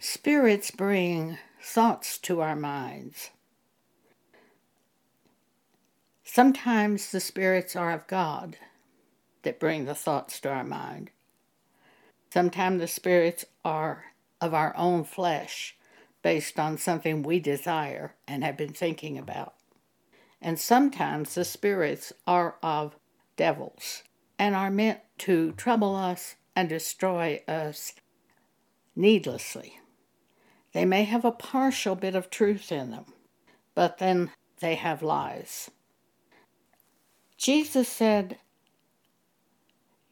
Spirits bring thoughts to our minds. Sometimes the spirits are of God that bring the thoughts to our mind. Sometimes the spirits are of our own flesh based on something we desire and have been thinking about. And sometimes the spirits are of devils and are meant to trouble us and destroy us needlessly. They may have a partial bit of truth in them, but then they have lies. Jesus said,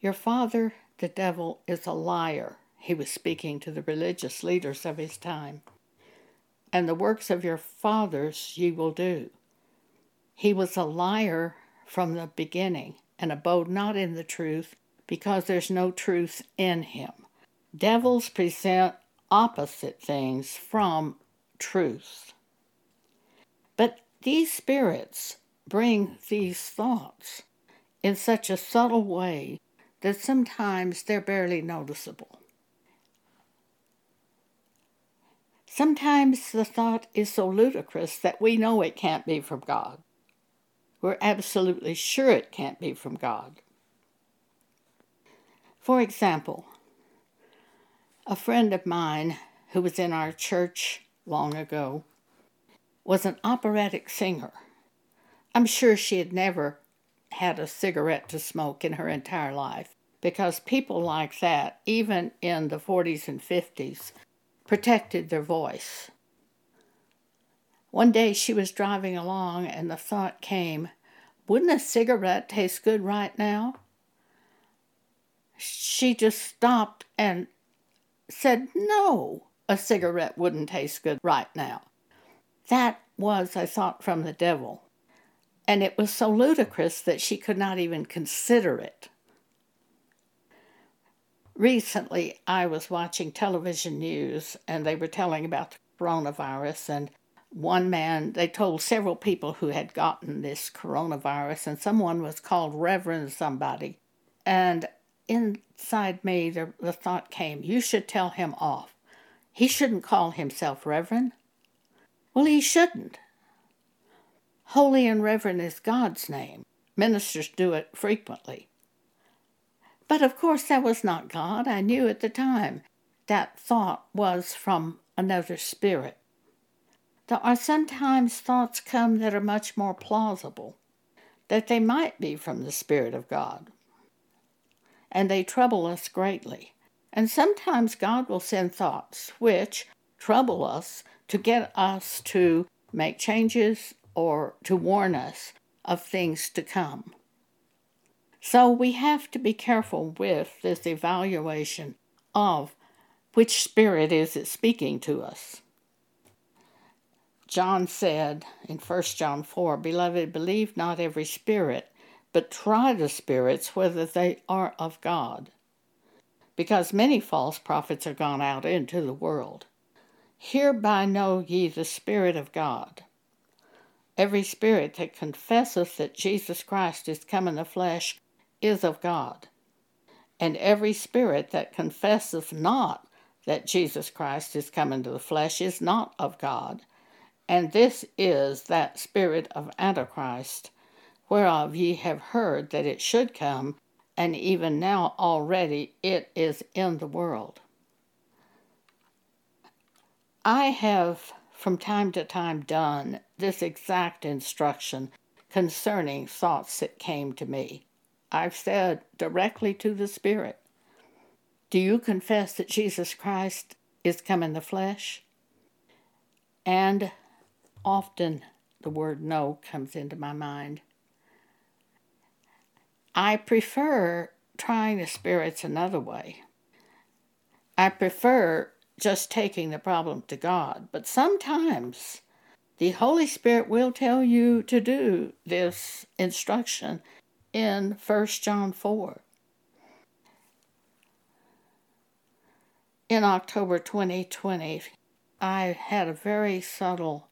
Your father, the devil, is a liar. He was speaking to the religious leaders of his time. And the works of your fathers ye will do. He was a liar from the beginning and abode not in the truth because there's no truth in him. Devils present opposite things from truth. But these spirits bring these thoughts in such a subtle way that sometimes they're barely noticeable. Sometimes the thought is so ludicrous that we know it can't be from God. We're absolutely sure it can't be from God. For example, a friend of mine who was in our church long ago was an operatic singer. I'm sure she had never had a cigarette to smoke in her entire life because people like that, even in the 40s and 50s, protected their voice. One day she was driving along and the thought came, wouldn't a cigarette taste good right now? She just stopped and said, No, a cigarette wouldn't taste good right now. That was, I thought, from the devil. And it was so ludicrous that she could not even consider it. Recently, I was watching television news and they were telling about the coronavirus. And one man, they told several people who had gotten this coronavirus, and someone was called Reverend somebody. And inside me, the, the thought came, you should tell him off. He shouldn't call himself Reverend. Well, he shouldn't. Holy and Reverend is God's name. Ministers do it frequently. But of course, that was not God. I knew at the time that thought was from another spirit. There are sometimes thoughts come that are much more plausible, that they might be from the Spirit of God and they trouble us greatly. And sometimes God will send thoughts which trouble us to get us to make changes or to warn us of things to come. So we have to be careful with this evaluation of which spirit is it speaking to us. John said in 1 John 4, Beloved, believe not every spirit, but try the spirits whether they are of God. Because many false prophets are gone out into the world. Hereby know ye the Spirit of God. Every spirit that confesseth that Jesus Christ is come in the flesh is of God. And every spirit that confesseth not that Jesus Christ is come into the flesh is not of God. And this is that spirit of Antichrist, whereof ye have heard that it should come, and even now already it is in the world. I have from time to time done this exact instruction concerning thoughts that came to me. I've said directly to the Spirit, Do you confess that Jesus Christ is come in the flesh? And often the word no comes into my mind. I prefer trying the spirits another way. I prefer just taking the problem to God, but sometimes the Holy Spirit will tell you to do this instruction in 1 John 4. In October 2020, I had a very subtle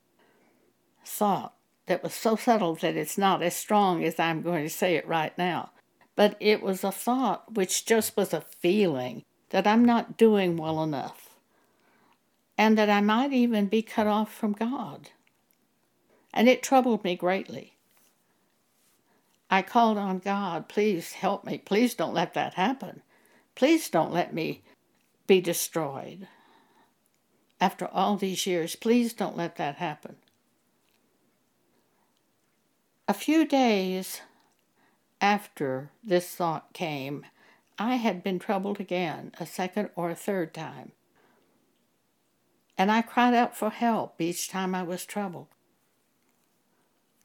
thought that was so subtle that it's not as strong as I'm going to say it right now but it was a thought which just was a feeling that I'm not doing well enough. and that I might even be cut off from God. And it troubled me greatly. I called on God, please help me. Please don't let that happen. Please don't let me be destroyed. After all these years, please don't let that happen. A few days after this thought came, I had been troubled again, a second or a third time. And I cried out for help each time I was troubled.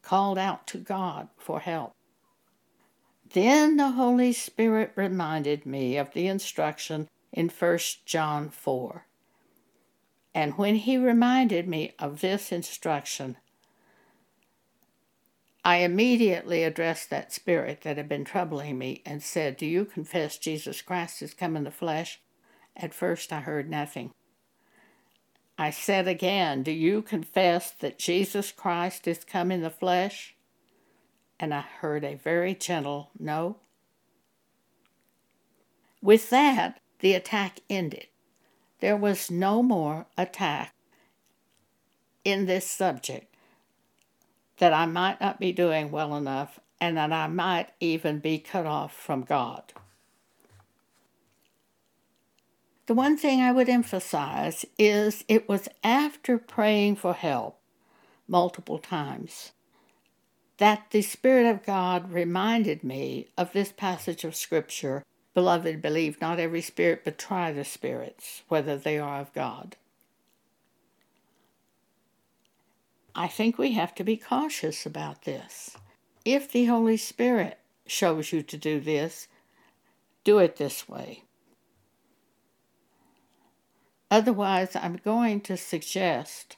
Called out to God for help. Then the Holy Spirit reminded me of the instruction in 1 John 4. And when he reminded me of this instruction, I immediately addressed that spirit that had been troubling me and said, Do you confess Jesus Christ has come in the flesh? At first I heard nothing. I said again, Do you confess that Jesus Christ is come in the flesh? And I heard a very gentle no. With that, the attack ended. There was no more attack in this subject that I might not be doing well enough and that I might even be cut off from God. The one thing I would emphasize is it was after praying for help multiple times that the Spirit of God reminded me of this passage of Scripture Beloved, believe not every spirit, but try the spirits, whether they are of God. I think we have to be cautious about this. If the Holy Spirit shows you to do this, do it this way. Otherwise, I'm going to suggest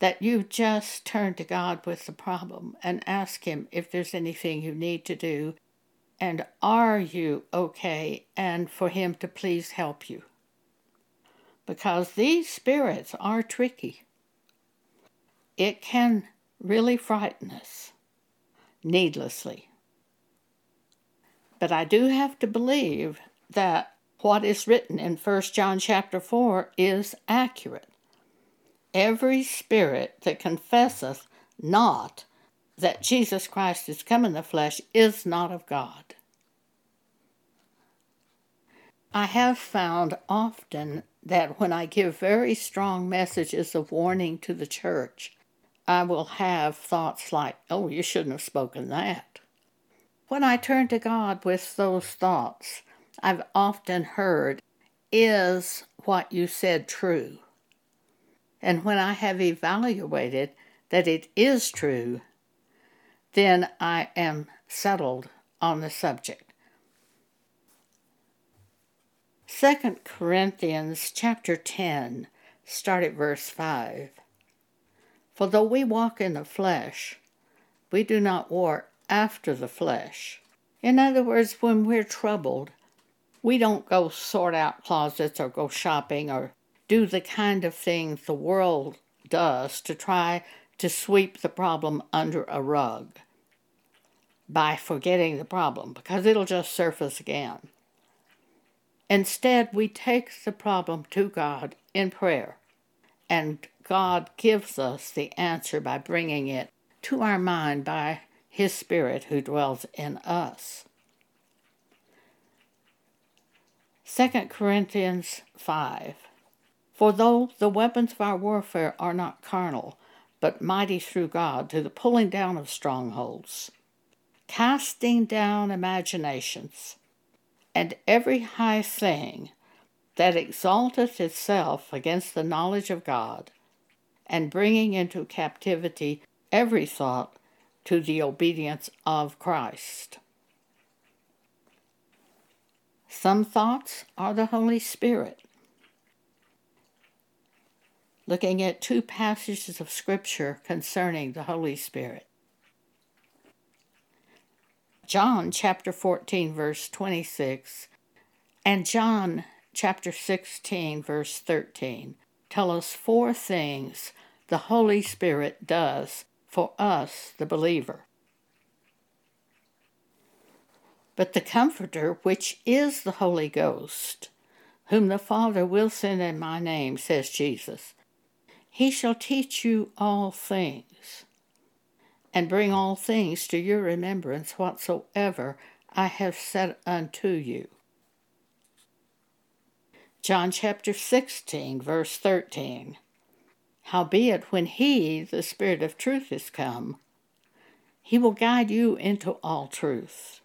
that you just turn to God with the problem and ask Him if there's anything you need to do and are you okay and for Him to please help you. Because these spirits are tricky it can really frighten us needlessly. But I do have to believe that what is written in 1 John chapter 4 is accurate. Every spirit that confesseth not that Jesus Christ is come in the flesh is not of God. I have found often that when I give very strong messages of warning to the church, I will have thoughts like, oh, you shouldn't have spoken that. When I turn to God with those thoughts, I've often heard, is what you said true? And when I have evaluated that it is true, then I am settled on the subject. 2 Corinthians chapter 10, start at verse 5. For though we walk in the flesh, we do not war after the flesh. In other words, when we're troubled, we don't go sort out closets or go shopping or do the kind of things the world does to try to sweep the problem under a rug by forgetting the problem because it'll just surface again. Instead, we take the problem to God in prayer and God gives us the answer by bringing it to our mind by His Spirit who dwells in us. 2 Corinthians 5 For though the weapons of our warfare are not carnal, but mighty through God to the pulling down of strongholds, casting down imaginations, and every high thing that exalteth itself against the knowledge of God, and bringing into captivity every thought to the obedience of Christ. Some thoughts are the Holy Spirit. Looking at two passages of Scripture concerning the Holy Spirit. John chapter 14, verse 26, and John chapter 16, verse 13 tell us four things the Holy Spirit does for us, the believer. But the Comforter, which is the Holy Ghost, whom the Father will send in my name, says Jesus. He shall teach you all things, and bring all things to your remembrance whatsoever I have said unto you. John chapter 16, verse 13. Howbeit, when he, the Spirit of truth, is come, he will guide you into all truth.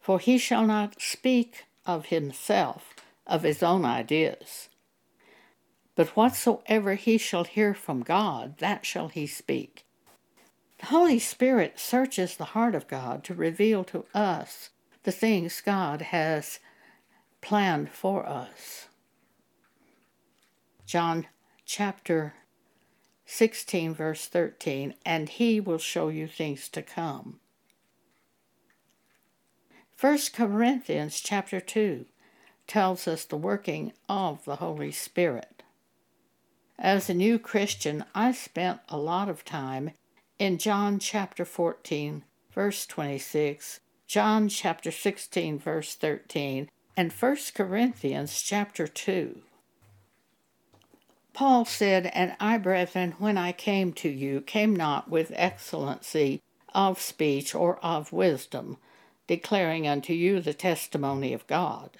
For he shall not speak of himself, of his own ideas. But whatsoever he shall hear from God, that shall he speak. The Holy Spirit searches the heart of God to reveal to us the things God has planned for us. John chapter 16, verse 13, and he will show you things to come. 1 Corinthians chapter 2 tells us the working of the Holy Spirit. As a new Christian, I spent a lot of time in John chapter 14, verse 26, John chapter 16, verse 13, and 1 Corinthians chapter 2. Paul said, And I, brethren, when I came to you, came not with excellency of speech or of wisdom, declaring unto you the testimony of God.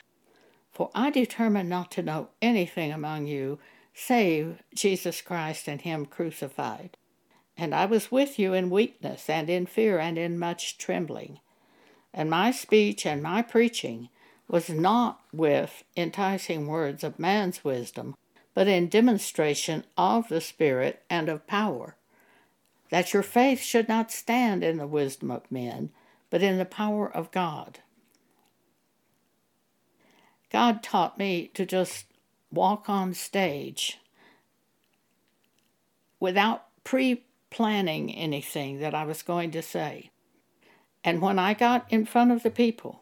For I determined not to know anything among you save Jesus Christ and Him crucified. And I was with you in weakness and in fear and in much trembling. And my speech and my preaching was not with enticing words of man's wisdom, but in demonstration of the Spirit and of power, that your faith should not stand in the wisdom of men, but in the power of God. God taught me to just walk on stage without pre planning anything that I was going to say. And when I got in front of the people,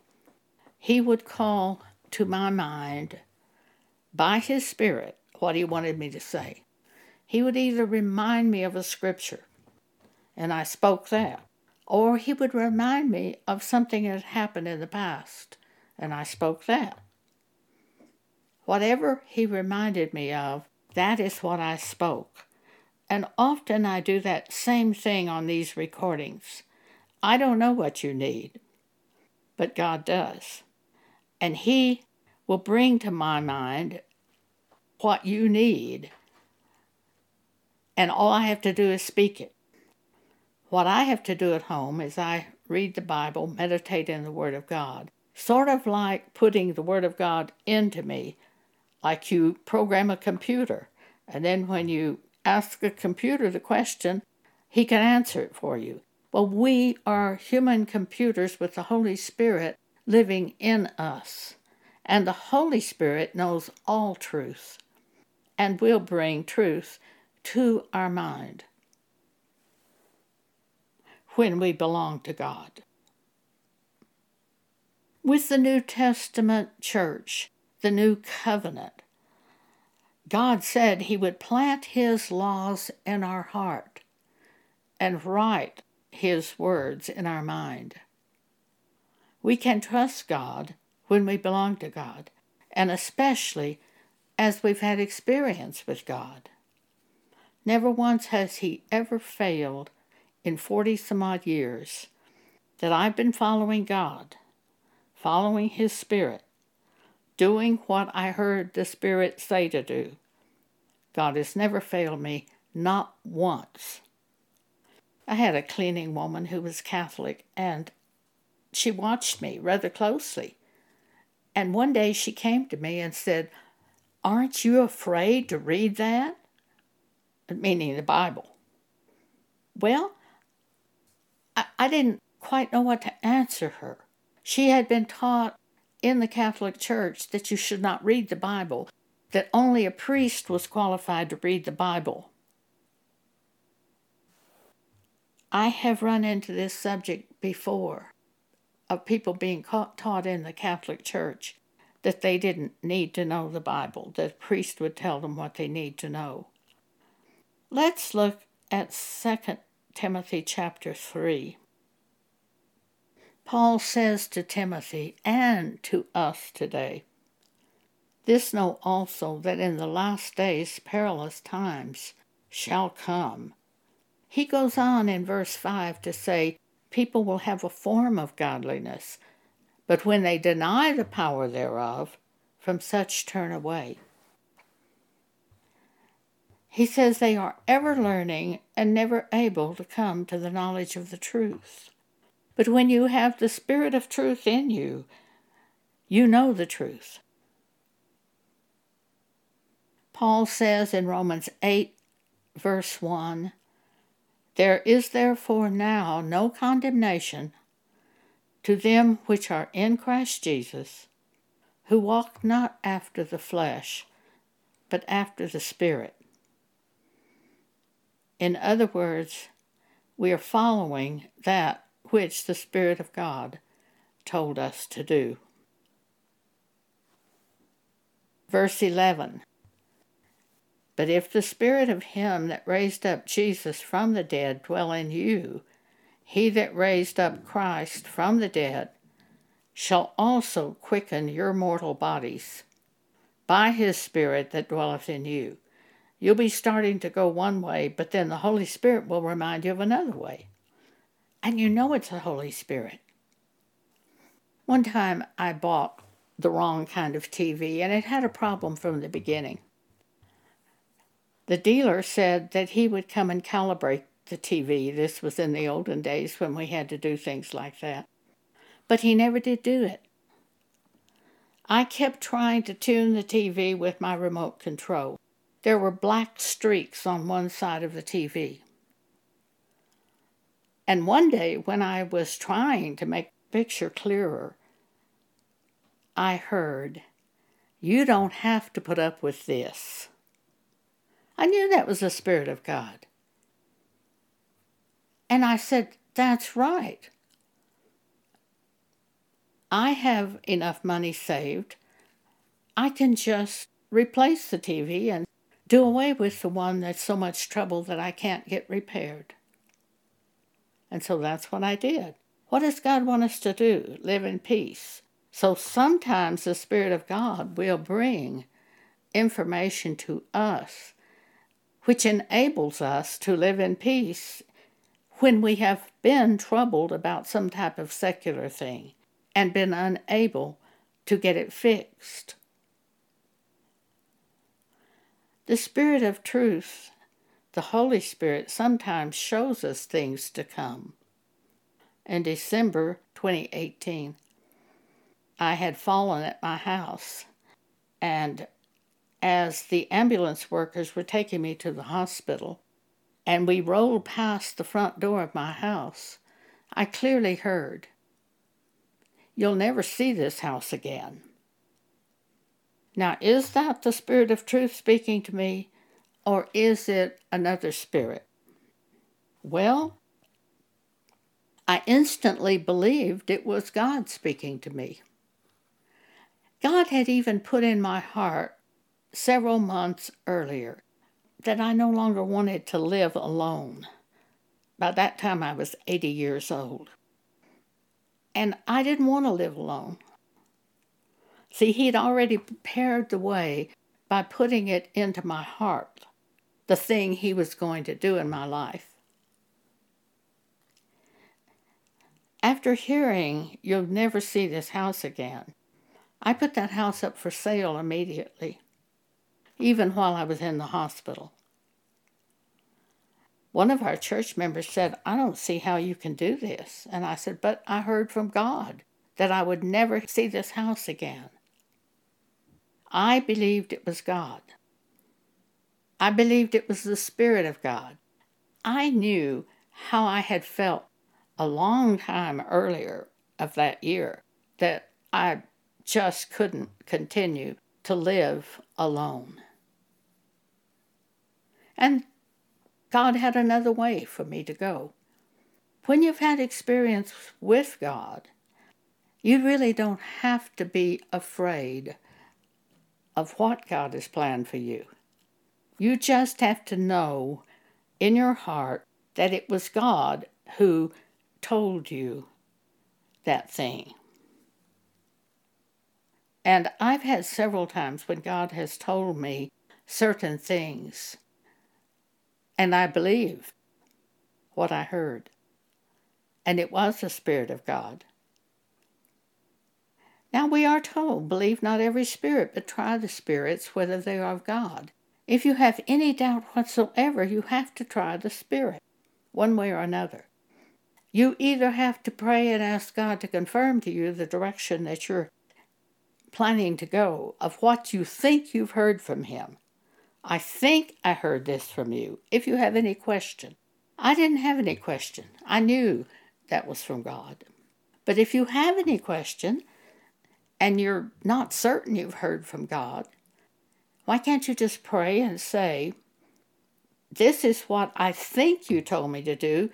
He would call to my mind by His Spirit what He wanted me to say. He would either remind me of a scripture, and I spoke that, or He would remind me of something that happened in the past, and I spoke that. Whatever He reminded me of, that is what I spoke. And often I do that same thing on these recordings. I don't know what you need, but God does. And He will bring to my mind what you need. And all I have to do is speak it. What I have to do at home is I read the Bible, meditate in the Word of God, sort of like putting the Word of God into me, like you program a computer. And then when you ask the computer the question, he can answer it for you. Well, we are human computers with the Holy Spirit living in us. And the Holy Spirit knows all truth and will bring truth to our mind when we belong to God. With the New Testament church, the new covenant, God said He would plant His laws in our heart and write His words in our mind. We can trust God when we belong to God, and especially as we've had experience with God. Never once has He ever failed in 40 some odd years that I've been following God, following His Spirit, doing what I heard the Spirit say to do. God has never failed me, not once. I had a cleaning woman who was Catholic, and she watched me rather closely. And one day she came to me and said, Aren't you afraid to read that? Meaning the Bible. Well, I, I didn't quite know what to answer her. She had been taught in the Catholic Church that you should not read the Bible, that only a priest was qualified to read the Bible. I have run into this subject before of people being taught in the Catholic Church that they didn't need to know the Bible, that a priest would tell them what they need to know. Let's look at 2 Timothy chapter 3. Paul says to Timothy and to us today This know also that in the last days perilous times shall come. He goes on in verse 5 to say, People will have a form of godliness, but when they deny the power thereof, from such turn away. He says they are ever learning and never able to come to the knowledge of the truth. But when you have the Spirit of truth in you, you know the truth. Paul says in Romans 8, verse 1 There is therefore now no condemnation to them which are in Christ Jesus, who walk not after the flesh, but after the Spirit. In other words, we are following that which the Spirit of God told us to do. Verse 11 But if the Spirit of Him that raised up Jesus from the dead dwell in you, he that raised up Christ from the dead shall also quicken your mortal bodies by his Spirit that dwelleth in you. You'll be starting to go one way, but then the Holy Spirit will remind you of another way. And you know it's the Holy Spirit. One time I bought the wrong kind of TV, and it had a problem from the beginning. The dealer said that he would come and calibrate the TV. This was in the olden days when we had to do things like that. But he never did do it. I kept trying to tune the TV with my remote control. There were black streaks on one side of the TV. And one day, when I was trying to make the picture clearer, I heard, You don't have to put up with this. I knew that was the Spirit of God. And I said, That's right. I have enough money saved. I can just replace the TV and do away with the one that's so much trouble that I can't get repaired. And so that's what I did. What does God want us to do? Live in peace. So sometimes the Spirit of God will bring information to us which enables us to live in peace when we have been troubled about some type of secular thing and been unable to get it fixed. The Spirit of truth, the Holy Spirit, sometimes shows us things to come. In December 2018, I had fallen at my house, and as the ambulance workers were taking me to the hospital, and we rolled past the front door of my house, I clearly heard, You'll never see this house again. Now, is that the Spirit of truth speaking to me, or is it another spirit? Well, I instantly believed it was God speaking to me. God had even put in my heart several months earlier that I no longer wanted to live alone. By that time, I was 80 years old. And I didn't want to live alone. See, he'd already prepared the way by putting it into my heart, the thing he was going to do in my life. After hearing, You'll never see this house again, I put that house up for sale immediately, even while I was in the hospital. One of our church members said, I don't see how you can do this. And I said, But I heard from God that I would never see this house again. I believed it was God. I believed it was the Spirit of God. I knew how I had felt a long time earlier of that year that I just couldn't continue to live alone. And God had another way for me to go. When you've had experience with God, you really don't have to be afraid of what God has planned for you. You just have to know in your heart that it was God who told you that thing. And I've had several times when God has told me certain things, and I believe what I heard. And it was the Spirit of God. Now we are told, believe not every spirit, but try the spirits whether they are of God. If you have any doubt whatsoever, you have to try the Spirit, one way or another. You either have to pray and ask God to confirm to you the direction that you're planning to go of what you think you've heard from Him. I think I heard this from you. If you have any question, I didn't have any question. I knew that was from God. But if you have any question and you're not certain you've heard from God, why can't you just pray and say, This is what I think you told me to do.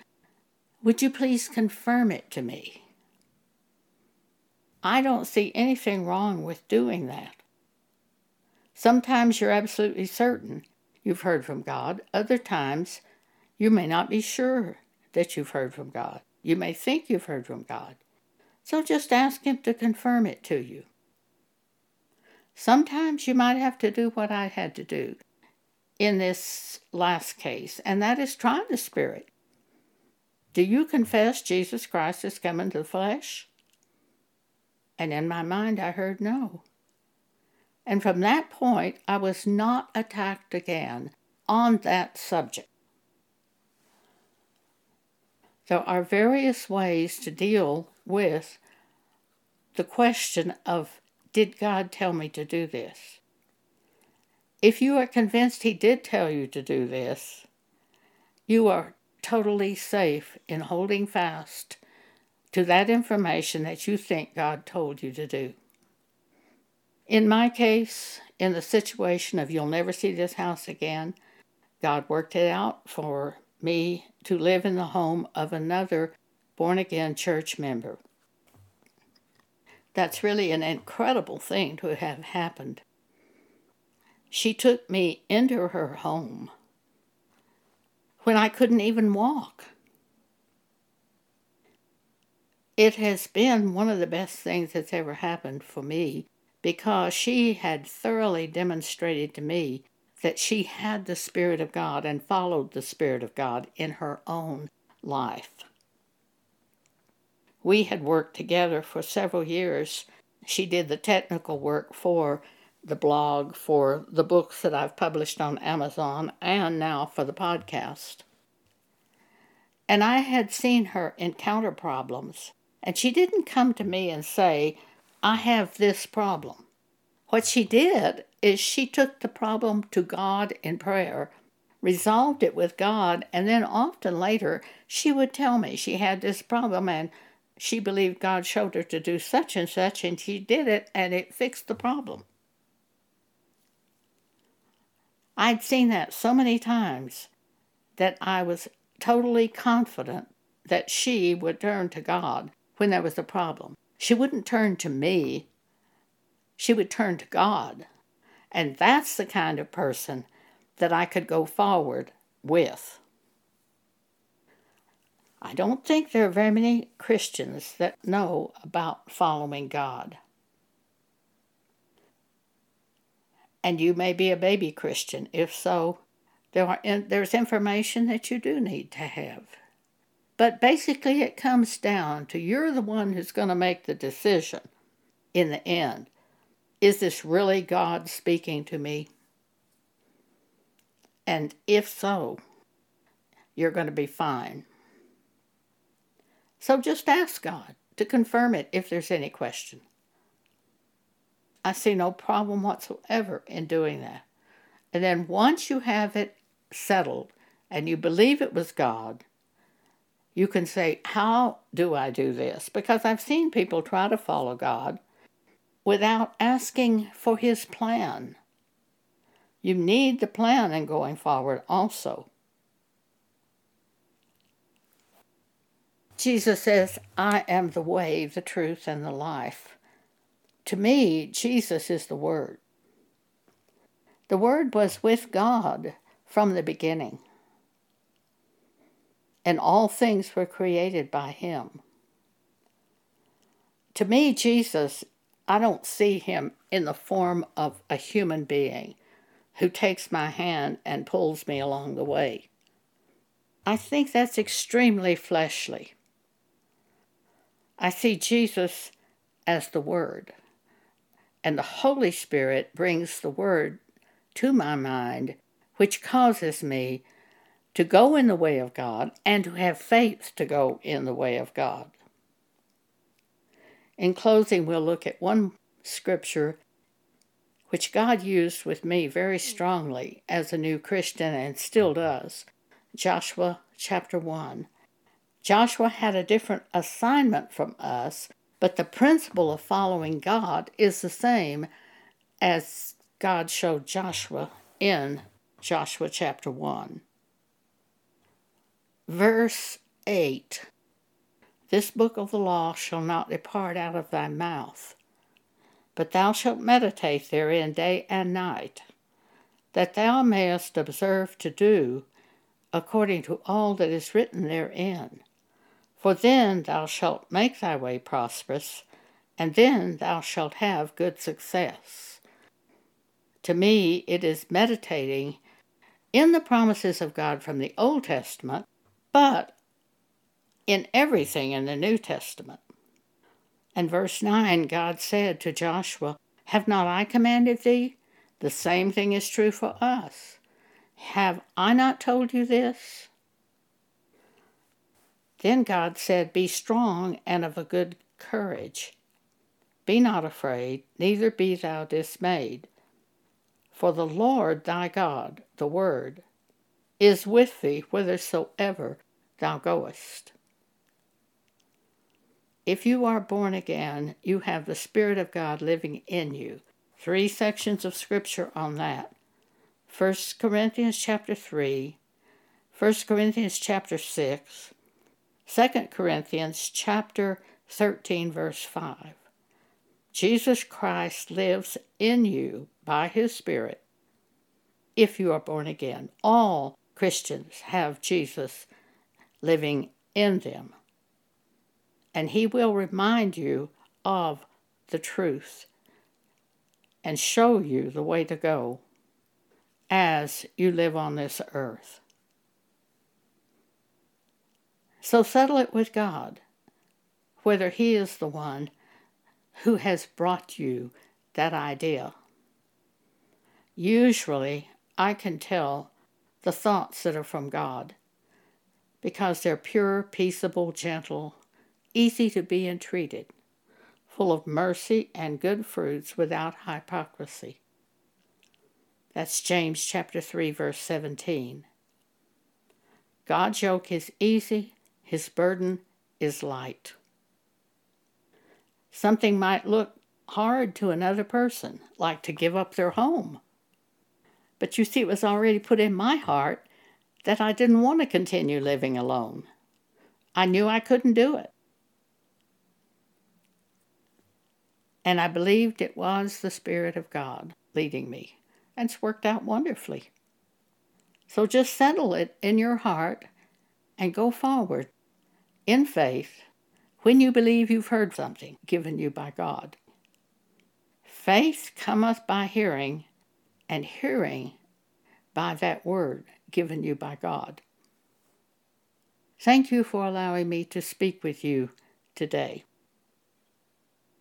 Would you please confirm it to me? I don't see anything wrong with doing that. Sometimes you're absolutely certain you've heard from God, other times you may not be sure that you've heard from God. You may think you've heard from God. So just ask Him to confirm it to you. Sometimes you might have to do what I had to do in this last case, and that is try the Spirit. Do you confess Jesus Christ has come into the flesh? And in my mind, I heard no. And from that point, I was not attacked again on that subject. There are various ways to deal with the question of did God tell me to do this? If you are convinced He did tell you to do this, you are totally safe in holding fast to that information that you think God told you to do. In my case, in the situation of you'll never see this house again, God worked it out for me to live in the home of another born again church member. That's really an incredible thing to have happened. She took me into her home when I couldn't even walk. It has been one of the best things that's ever happened for me because she had thoroughly demonstrated to me that she had the Spirit of God and followed the Spirit of God in her own life. We had worked together for several years. She did the technical work for the blog, for the books that I've published on Amazon, and now for the podcast. And I had seen her encounter problems, and she didn't come to me and say, I have this problem. What she did is she took the problem to God in prayer resolved it with God, and then often later she would tell me she had this problem and she believed God showed her to do such and such, and she did it, and it fixed the problem. I'd seen that so many times that I was totally confident that she would turn to God when there was a problem. She wouldn't turn to me, she would turn to God. And that's the kind of person that I could go forward with. I don't think there are very many Christians that know about following God. And you may be a baby Christian. If so, there are there's information that you do need to have. But basically, it comes down to you're the one who's going to make the decision in the end. Is this really God speaking to me? And if so, you're going to be fine. So just ask God to confirm it if there's any question. I see no problem whatsoever in doing that. And then once you have it settled and you believe it was God, you can say, How do I do this? Because I've seen people try to follow God without asking for His plan. You need the plan in going forward also. Jesus says, I am the way, the truth, and the life. To me, Jesus is the Word. The Word was with God from the beginning, and all things were created by Him. To me, Jesus I don't see him in the form of a human being who takes my hand and pulls me along the way. I think that's extremely fleshly. I see Jesus as the Word, and the Holy Spirit brings the Word to my mind, which causes me to go in the way of God and to have faith to go in the way of God. In closing, we'll look at one scripture which God used with me very strongly as a new Christian and still does Joshua chapter 1. Joshua had a different assignment from us, but the principle of following God is the same as God showed Joshua in Joshua chapter 1. Verse 8 this book of the law shall not depart out of thy mouth, but thou shalt meditate therein day and night, that thou mayest observe to do according to all that is written therein. For then thou shalt make thy way prosperous, and then thou shalt have good success. To me, it is meditating in the promises of God from the Old Testament, but in everything in the New Testament. And verse 9, God said to Joshua, Have not I commanded thee? The same thing is true for us. Have I not told you this? Then God said, Be strong and of a good courage. Be not afraid, neither be thou dismayed. For the Lord thy God, the Word, is with thee whithersoever thou goest. If you are born again, you have the Spirit of God living in you. Three sections of scripture on that. 1 Corinthians chapter 3, 1 Corinthians chapter 6, 2 Corinthians chapter 13 verse 5. Jesus Christ lives in you by his Spirit if you are born again. All Christians have Jesus living in them and He will remind you of the truth and show you the way to go as you live on this earth. So settle it with God, whether He is the one who has brought you that idea. Usually, I can tell the thoughts that are from God because they're pure, peaceable, gentle, easy to be entreated, full of mercy and good fruits without hypocrisy. That's James chapter 3 verse 17. God's yoke is easy, his burden is light. Something might look hard to another person, like to give up their home. But you see, it was already put in my heart that I didn't want to continue living alone. I knew I couldn't do it. and I believed it was the Spirit of God leading me. And it's worked out wonderfully. So just settle it in your heart and go forward in faith when you believe you've heard something given you by God. Faith cometh by hearing, and hearing by that word given you by God. Thank you for allowing me to speak with you today.